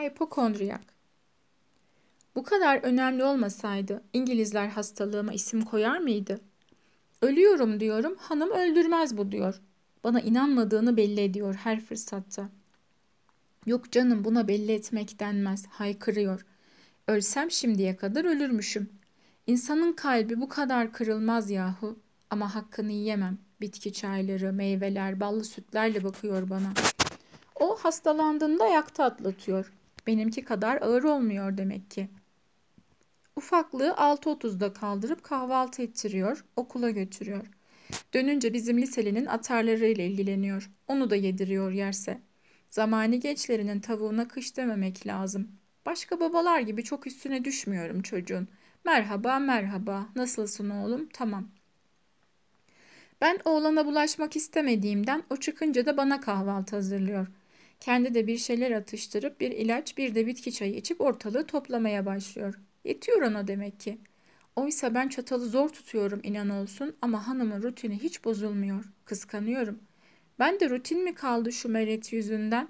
Hipokondriyak Bu kadar önemli olmasaydı İngilizler hastalığıma isim koyar mıydı? Ölüyorum diyorum, hanım öldürmez bu diyor. Bana inanmadığını belli ediyor her fırsatta. Yok canım buna belli etmek denmez, haykırıyor. Ölsem şimdiye kadar ölürmüşüm. İnsanın kalbi bu kadar kırılmaz yahu. Ama hakkını yiyemem. Bitki çayları, meyveler, ballı sütlerle bakıyor bana. O hastalandığında ayakta atlatıyor. Benimki kadar ağır olmuyor demek ki. Ufaklığı 6.30'da kaldırıp kahvaltı ettiriyor, okula götürüyor. Dönünce bizim liselinin atarlarıyla ilgileniyor. Onu da yediriyor yerse. Zamani gençlerinin tavuğuna kış dememek lazım. Başka babalar gibi çok üstüne düşmüyorum çocuğun. Merhaba merhaba nasılsın oğlum tamam. Ben oğlana bulaşmak istemediğimden o çıkınca da bana kahvaltı hazırlıyor. Kendi de bir şeyler atıştırıp bir ilaç bir de bitki çayı içip ortalığı toplamaya başlıyor. Yetiyor ona demek ki. Oysa ben çatalı zor tutuyorum inan olsun ama hanımın rutini hiç bozulmuyor. Kıskanıyorum. Ben de rutin mi kaldı şu meret yüzünden?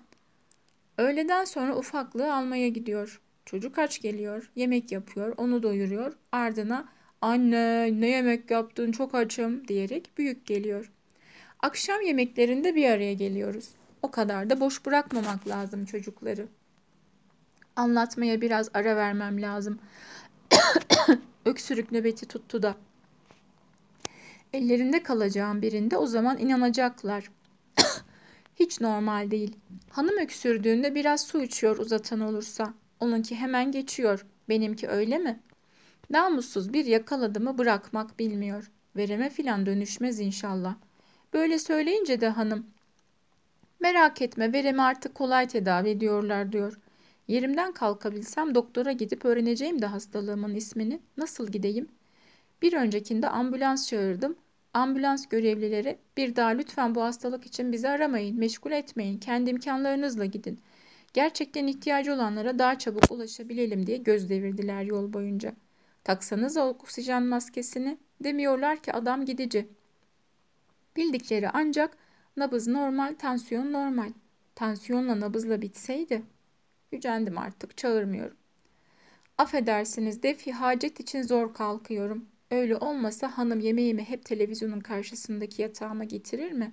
Öğleden sonra ufaklığı almaya gidiyor. Çocuk aç geliyor, yemek yapıyor, onu doyuruyor. Ardına anne ne yemek yaptın çok açım diyerek büyük geliyor. Akşam yemeklerinde bir araya geliyoruz. O kadar da boş bırakmamak lazım çocukları. Anlatmaya biraz ara vermem lazım. Öksürük nöbeti tuttu da. Ellerinde kalacağım birinde o zaman inanacaklar. Hiç normal değil. Hanım öksürdüğünde biraz su içiyor uzatan olursa. Onunki hemen geçiyor. Benimki öyle mi? Namussuz bir yakaladı mı bırakmak bilmiyor. Vereme filan dönüşmez inşallah. Böyle söyleyince de hanım Merak etme veremi artık kolay tedavi ediyorlar diyor. Yerimden kalkabilsem doktora gidip öğreneceğim de hastalığımın ismini. Nasıl gideyim? Bir öncekinde ambulans çağırdım. Ambulans görevlileri bir daha lütfen bu hastalık için bizi aramayın, meşgul etmeyin, kendi imkanlarınızla gidin. Gerçekten ihtiyacı olanlara daha çabuk ulaşabilelim diye göz devirdiler yol boyunca. Taksanız oksijen maskesini demiyorlar ki adam gidici. Bildikleri ancak nabız normal, tansiyon normal. Tansiyonla nabızla bitseydi. Gücendim artık çağırmıyorum. Affedersiniz defi hacet için zor kalkıyorum. Öyle olmasa hanım yemeğimi hep televizyonun karşısındaki yatağıma getirir mi?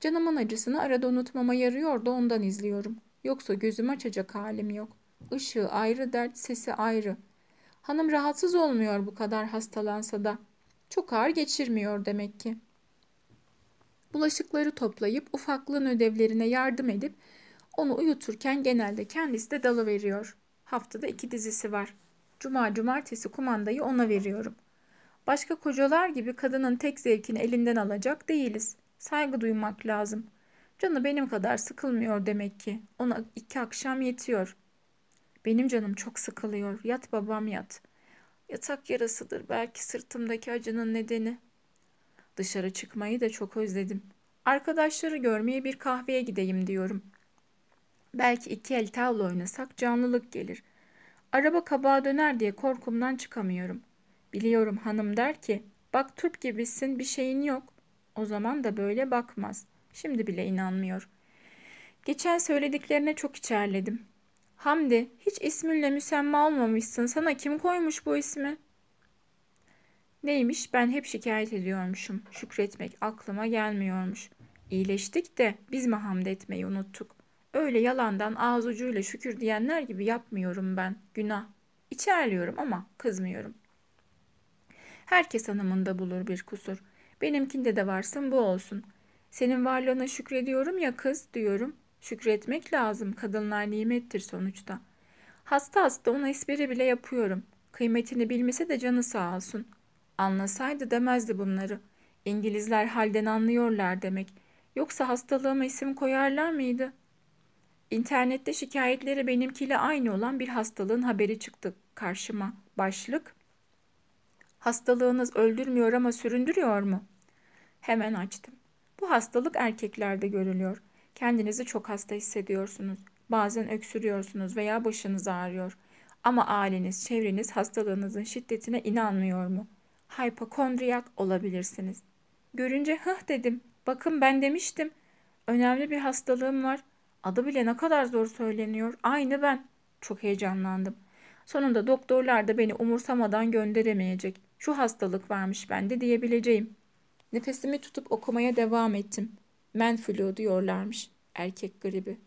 Canımın acısını arada unutmama yarıyor da ondan izliyorum. Yoksa gözüm açacak halim yok. Işığı ayrı dert, sesi ayrı. Hanım rahatsız olmuyor bu kadar hastalansa da. Çok ağır geçirmiyor demek ki. Bulaşıkları toplayıp ufaklığın ödevlerine yardım edip onu uyuturken genelde kendisi de dalı veriyor. Haftada iki dizisi var. Cuma cumartesi kumandayı ona veriyorum. Başka kocalar gibi kadının tek zevkini elinden alacak değiliz. Saygı duymak lazım. Canı benim kadar sıkılmıyor demek ki. Ona iki akşam yetiyor. Benim canım çok sıkılıyor. Yat babam yat. Yatak yarasıdır belki sırtımdaki acının nedeni. Dışarı çıkmayı da çok özledim. Arkadaşları görmeye bir kahveye gideyim diyorum. Belki iki el tavla oynasak canlılık gelir. Araba kabağa döner diye korkumdan çıkamıyorum. Biliyorum hanım der ki, bak turp gibisin bir şeyin yok. O zaman da böyle bakmaz. Şimdi bile inanmıyor. Geçen söylediklerine çok içerledim. Hamdi, hiç isminle müsemma olmamışsın. Sana kim koymuş bu ismi? Neymiş ben hep şikayet ediyormuşum. Şükretmek aklıma gelmiyormuş. İyileştik de biz mi hamd etmeyi unuttuk? Öyle yalandan ağız ucuyla şükür diyenler gibi yapmıyorum ben. Günah. İçerliyorum ama kızmıyorum. Herkes hanımında bulur bir kusur. Benimkinde de varsın bu olsun. Senin varlığına şükrediyorum ya kız diyorum. Şükretmek lazım. Kadınlar nimettir sonuçta. Hasta hasta ona espri bile yapıyorum. Kıymetini bilmese de canı sağ olsun. Anlasaydı demezdi bunları. İngilizler halden anlıyorlar demek. Yoksa hastalığıma isim koyarlar mıydı? İnternette şikayetleri benimkiyle aynı olan bir hastalığın haberi çıktı karşıma. Başlık Hastalığınız öldürmüyor ama süründürüyor mu? Hemen açtım. Bu hastalık erkeklerde görülüyor. Kendinizi çok hasta hissediyorsunuz. Bazen öksürüyorsunuz veya başınız ağrıyor. Ama aileniz, çevreniz hastalığınızın şiddetine inanmıyor mu? Hipokondriyak olabilirsiniz. Görünce hıh dedim. Bakın ben demiştim. Önemli bir hastalığım var. Adı bile ne kadar zor söyleniyor. Aynı ben. Çok heyecanlandım. Sonunda doktorlar da beni umursamadan gönderemeyecek. Şu hastalık varmış bende diyebileceğim. Nefesimi tutup okumaya devam ettim. Men flu diyorlarmış. Erkek gribi.